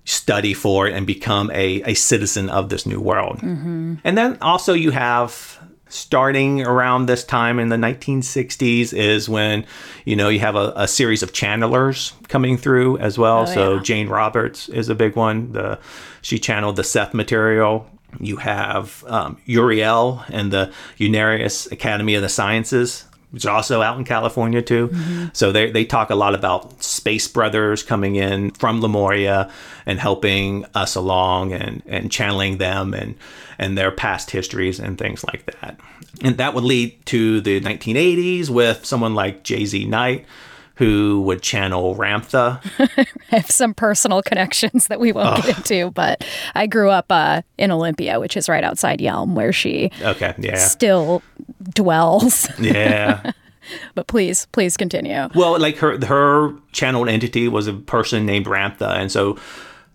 study for it and become a, a citizen of this new world. Mm-hmm. And then also you have starting around this time in the 1960s is when you know you have a, a series of channelers coming through as well oh, so yeah. jane roberts is a big one the she channeled the seth material you have um, Uriel and the Unarius Academy of the Sciences which is also out in California too. Mm-hmm. So they, they talk a lot about space brothers coming in from Lemuria and helping us along and, and channeling them and, and their past histories and things like that. And that would lead to the 1980s with someone like JZ Knight, who would channel Ramtha. I have some personal connections that we won't oh. get into, but I grew up uh, in Olympia, which is right outside Yelm, where she okay, yeah. still dwells. Yeah. but please, please continue. Well, like her her channeled entity was a person named Ramtha, and so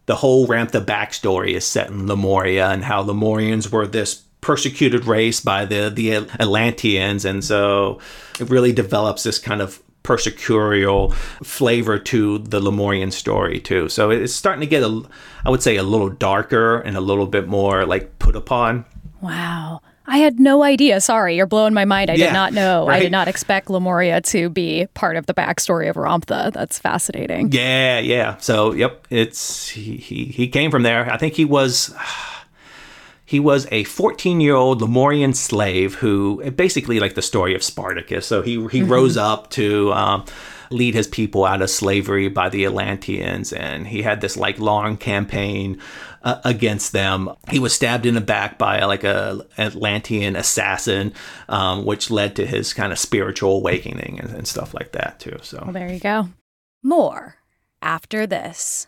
the whole Ramtha backstory is set in Lemuria and how Lemurians were this persecuted race by the the Atlanteans, and so it really develops this kind of persecutorial flavor to the Lemurian story too. So it's starting to get a, I would say, a little darker and a little bit more like put upon. Wow. I had no idea. Sorry, you're blowing my mind. I yeah, did not know. Right? I did not expect Lemuria to be part of the backstory of Ramtha. That's fascinating. Yeah, yeah. So, yep, it's he he, he came from there. I think he was he was a 14 year old Lemurian slave who basically like the story of Spartacus. So he, he mm-hmm. rose up to um, lead his people out of slavery by the Atlanteans. And he had this like long campaign uh, against them. He was stabbed in the back by like a Atlantean assassin, um, which led to his kind of spiritual awakening and, and stuff like that too. So well, there you go. More after this.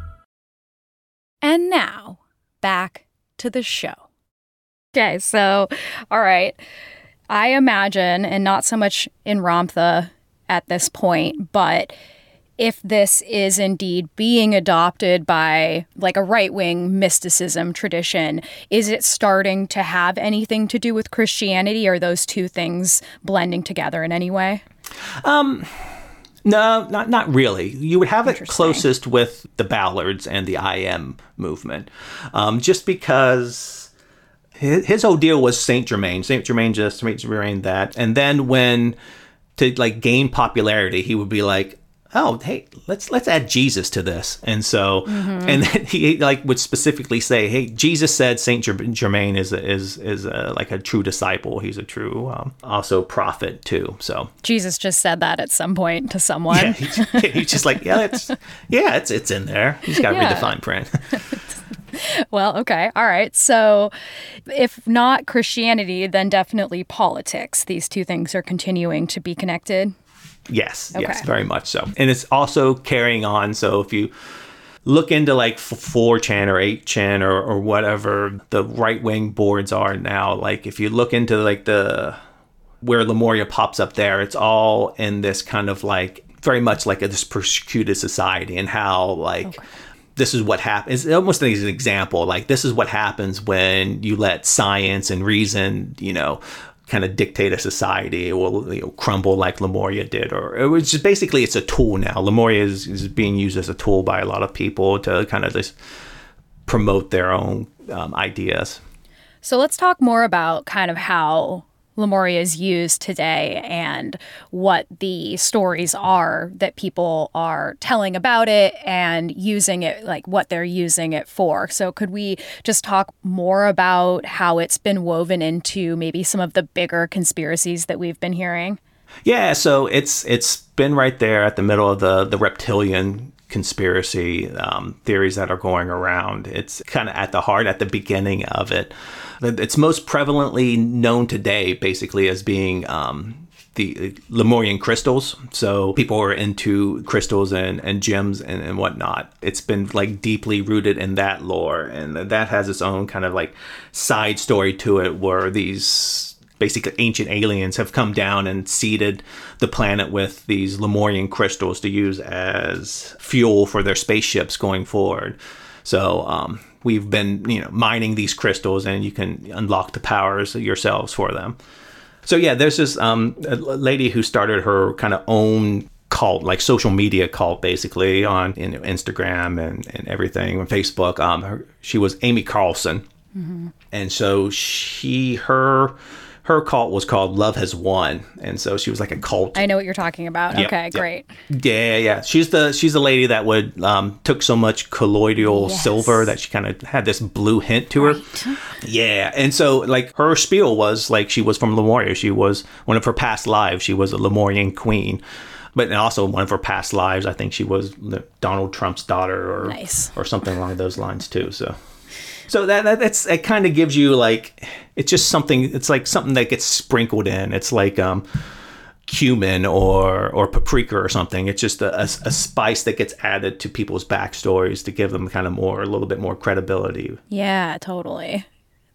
And now, back to the show. Okay, so, all right. I imagine, and not so much in Ramtha at this point, but if this is indeed being adopted by like a right wing mysticism tradition, is it starting to have anything to do with Christianity? Or those two things blending together in any way? Um, no, not not really. You would have it closest with the Ballards and the I Am movement, um, just because his, his whole deal was Saint Germain. Saint Germain just Saint Germain that, and then when to like gain popularity, he would be like, oh hey let's let's add jesus to this and so mm-hmm. and then he like would specifically say hey jesus said saint germain is a, is is a, like a true disciple he's a true um, also prophet too so jesus just said that at some point to someone yeah, he, he's just like yeah it's yeah it's it's in there he's got to yeah. read the fine print well, okay. All right. So, if not Christianity, then definitely politics. These two things are continuing to be connected. Yes, okay. yes, very much so. And it's also carrying on. So if you look into like 4chan or 8chan or, or whatever the right wing boards are now, like if you look into like the where Lemuria pops up there, it's all in this kind of like very much like a, this persecuted society and how like. Okay this is what happens. It's almost an example. Like this is what happens when you let science and reason, you know, kind of dictate a society will you know, crumble like Lemuria did or it was just basically it's a tool now. Lemuria is, is being used as a tool by a lot of people to kind of just promote their own um, ideas. So let's talk more about kind of how Lemuria is used today and what the stories are that people are telling about it and using it, like what they're using it for. So, could we just talk more about how it's been woven into maybe some of the bigger conspiracies that we've been hearing? Yeah, so it's it's been right there at the middle of the the reptilian conspiracy um, theories that are going around. It's kind of at the heart, at the beginning of it. It's most prevalently known today, basically, as being um, the Lemurian crystals. So people are into crystals and, and gems and, and whatnot. It's been like deeply rooted in that lore, and that has its own kind of like side story to it, where these basically ancient aliens have come down and seeded the planet with these Lemurian crystals to use as fuel for their spaceships going forward. So um, we've been you know mining these crystals, and you can unlock the powers yourselves for them. So yeah, there's this um, a lady who started her kind of own cult, like social media cult, basically on you know, Instagram and, and everything, on Facebook. Um, her, she was Amy Carlson, and so she her her cult was called Love Has Won, and so she was like a cult. I know what you're talking about. Yep, okay, yep. great. Yeah, yeah. She's the she's the lady that would um, took so much colloidal Yes. silver that she kind of had this blue hint to her. Yeah, and so like her spiel was like she was from Lemuria. She was one of her past lives. She was a Lemurian queen, but also one of her past lives. I think she was Donald Trump's daughter or Nice. or something along those lines too. So. So that, that that's it kind of gives you like it's just something it's like something that gets sprinkled in. It's like um cumin or or paprika or something. It's just a, a, a spice that gets added to people's backstories to give them kind of more a little bit more credibility. Yeah, totally.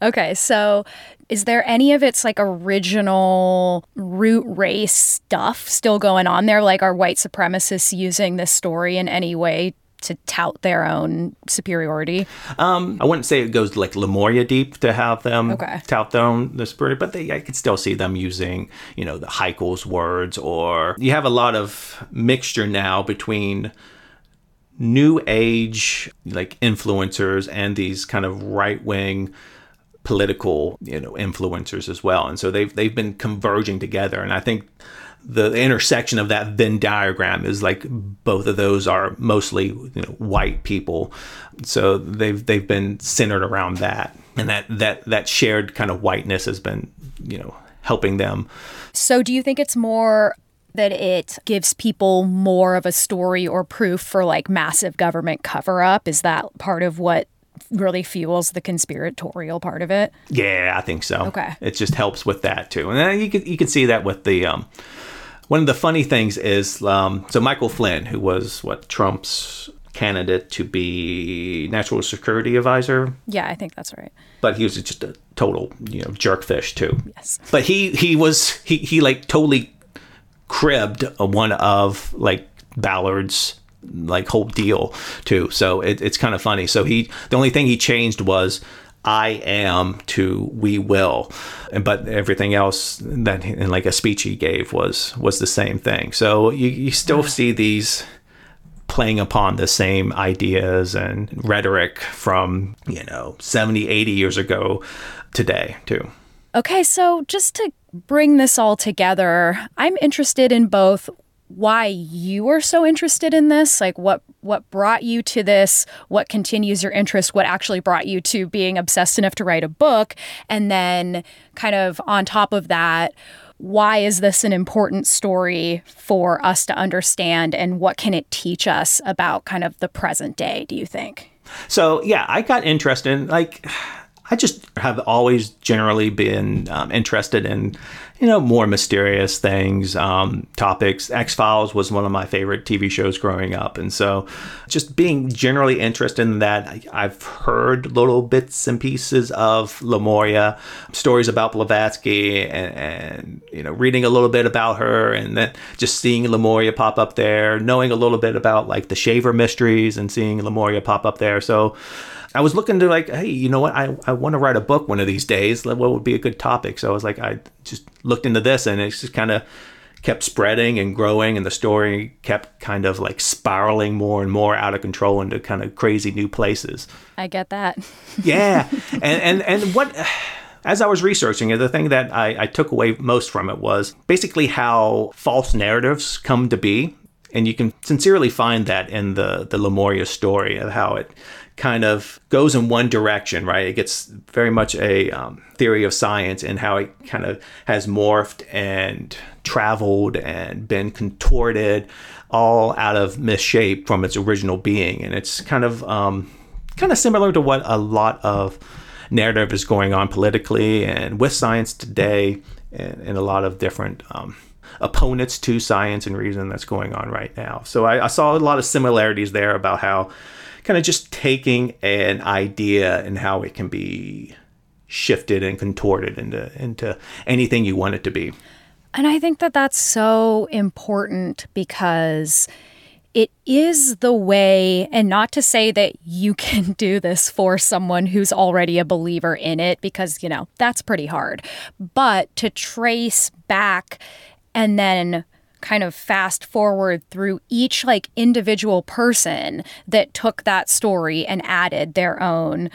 Okay, so is there any of its like original root race stuff still going on there? Like, are white supremacists using this story in any way to tout their own superiority? Um, I wouldn't say it goes like Lemuria deep to have them Okay. tout their own the spirit, but they I could still see them using you know the Haeckel's words or you have a lot of mixture now between new age like influencers and these kind of right wing political you know influencers as well and so they've they've been converging together and i think the intersection of that venn diagram is like both of those are mostly you know white people so they've they've been centered around that and that that that shared kind of whiteness has been you know helping them So, do you think it's more that it gives people more of a story or proof for like massive government cover up? Is that part of what really fuels the conspiratorial part of it? Yeah, I think so. Okay. It just helps with that too, and then you can you can see that with the um, one of the funny things is um, so Michael Flynn, who was what Trump's candidate to be national security advisor, Yeah, I think that's right. but he was just a total you know jerkfish too. Yes. But he he was he he like totally cribbed one of like Ballard's like whole deal too. So it, it's kind of funny. So he the only thing he changed was I am to we will, but everything else that in like a speech he gave was was the same thing. So you you still see these playing upon the same ideas and rhetoric from you know 70 80 years ago today too Okay, so just to bring this all together, I'm interested in both why you are so interested in this, like what what brought you to this, what continues your interest, what actually brought you to being obsessed enough to write a book, and then kind of on top of that, why is this an important story for us to understand and what can it teach us about kind of the present day, do you think? So yeah, I got interested in like I just have always generally been um, interested in you know more mysterious things, um, topics. X Files was one of my favorite TV shows growing up, and so just being generally interested in that. I, I've heard little bits and pieces of Lemuria, stories about Blavatsky, and, and you know reading a little bit about her, and then just seeing Lemuria pop up there, knowing a little bit about like the Shaver mysteries, and seeing Lemuria pop up there. So. I was looking to like, hey, you know what? I, I want to write a book one of these days. What would be a good topic? So I was like, I just looked into this and it's just kind of kept spreading and growing and the story kept kind of like spiraling more and more out of control into kind of crazy new places. I get that. Yeah. and, and, and what, as I was researching it, the thing that I, I took away most from it was basically how false narratives come to be. And you can sincerely find that in the, the Lemuria story of how it kind of goes in one direction, right? It gets very much a um, theory of science and how it kind of has morphed and traveled and been contorted all out of misshape from its original being. And it's kind of um, kind of similar to what a lot of narrative is going on politically and with science today and, and a lot of different um, opponents to science and reason that's going on right now. So I, I saw a lot of similarities there about how kind of just taking an idea and how it can be shifted and contorted into into anything you want it to be. And I think that that's so important because it is the way, and not to say that you can do this for someone who's already a believer in it, because, you know, that's pretty hard, but to trace back and then kind of fast forward through each like individual person that took that story and added their own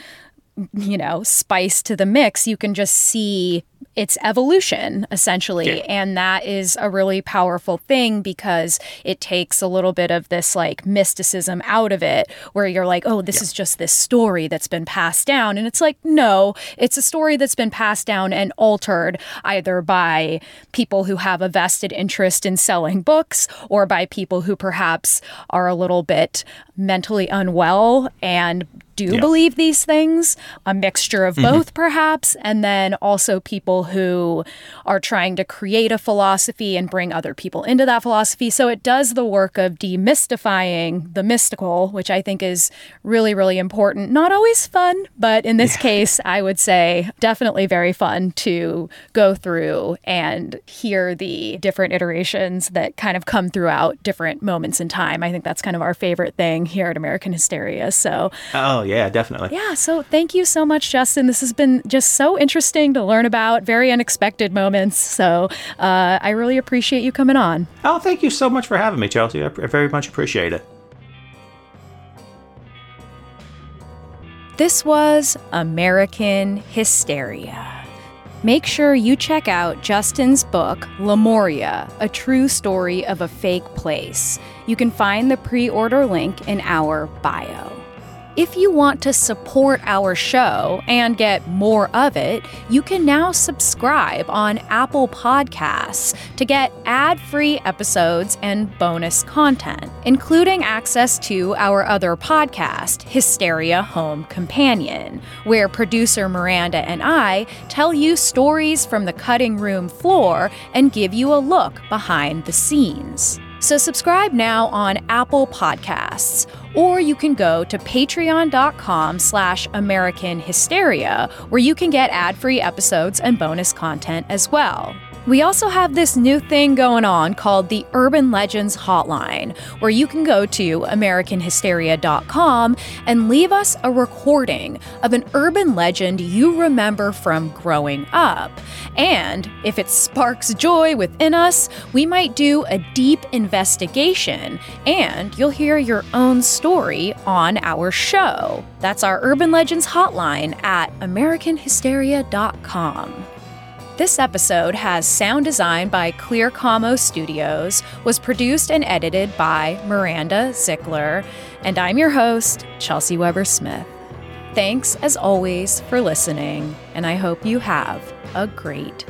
you know spice to the mix you can just see its evolution essentially yeah. and that is a really powerful thing because it takes a little bit of this like mysticism out of it where you're like oh this yeah. is just this story that's been passed down and it's like no it's a story that's been passed down and altered either by people who have a vested interest in selling books or by people who perhaps are a little bit mentally unwell and do yeah. believe these things, a mixture of mm-hmm. both perhaps, and then also people who are trying to create a philosophy and bring other people into that philosophy. So it does the work of demystifying the mystical, which I think is really, really important. Not always fun, but in this yeah. case, I would say definitely very fun to go through and hear the different iterations that kind of come throughout different moments in time. I think that's kind of our favorite thing here at American Hysteria. So, oh, yeah, definitely. Yeah. So thank you so much, Justin. This has been just so interesting to learn about, very unexpected moments. So uh, I really appreciate you coming on. Oh, thank you so much for having me, Chelsey. I very much appreciate it. This was American Hysteria. Make sure you check out Justin's book, Lemuria A True Story of a Fake Place. You can find the pre order link in our bio. If you want to support our show and get more of it, you can now subscribe on Apple Podcasts to get ad free episodes and bonus content, including access to our other podcast, Hysteria Home Companion, where producer Miranda and I tell you stories from the cutting room floor and give you a look behind the scenes. So subscribe now on Apple Podcasts, or you can go to patreon.com slash American Hysteria, where you can get ad-free episodes and bonus content as well. We also have this new thing going on called the Urban Legends Hotline, where you can go to AmericanHysteria.com and leave us a recording of an urban legend you remember from growing up. And if it sparks joy within us, we might do a deep investigation and you'll hear your own story on our show. That's our Urban Legends Hotline at AmericanHysteria.com. This episode has sound design by Clear Commo Studios, was produced and edited by Miranda Zickler, and I'm your host, Chelsey Weber Smith. Thanks as always for listening, and I hope you have a great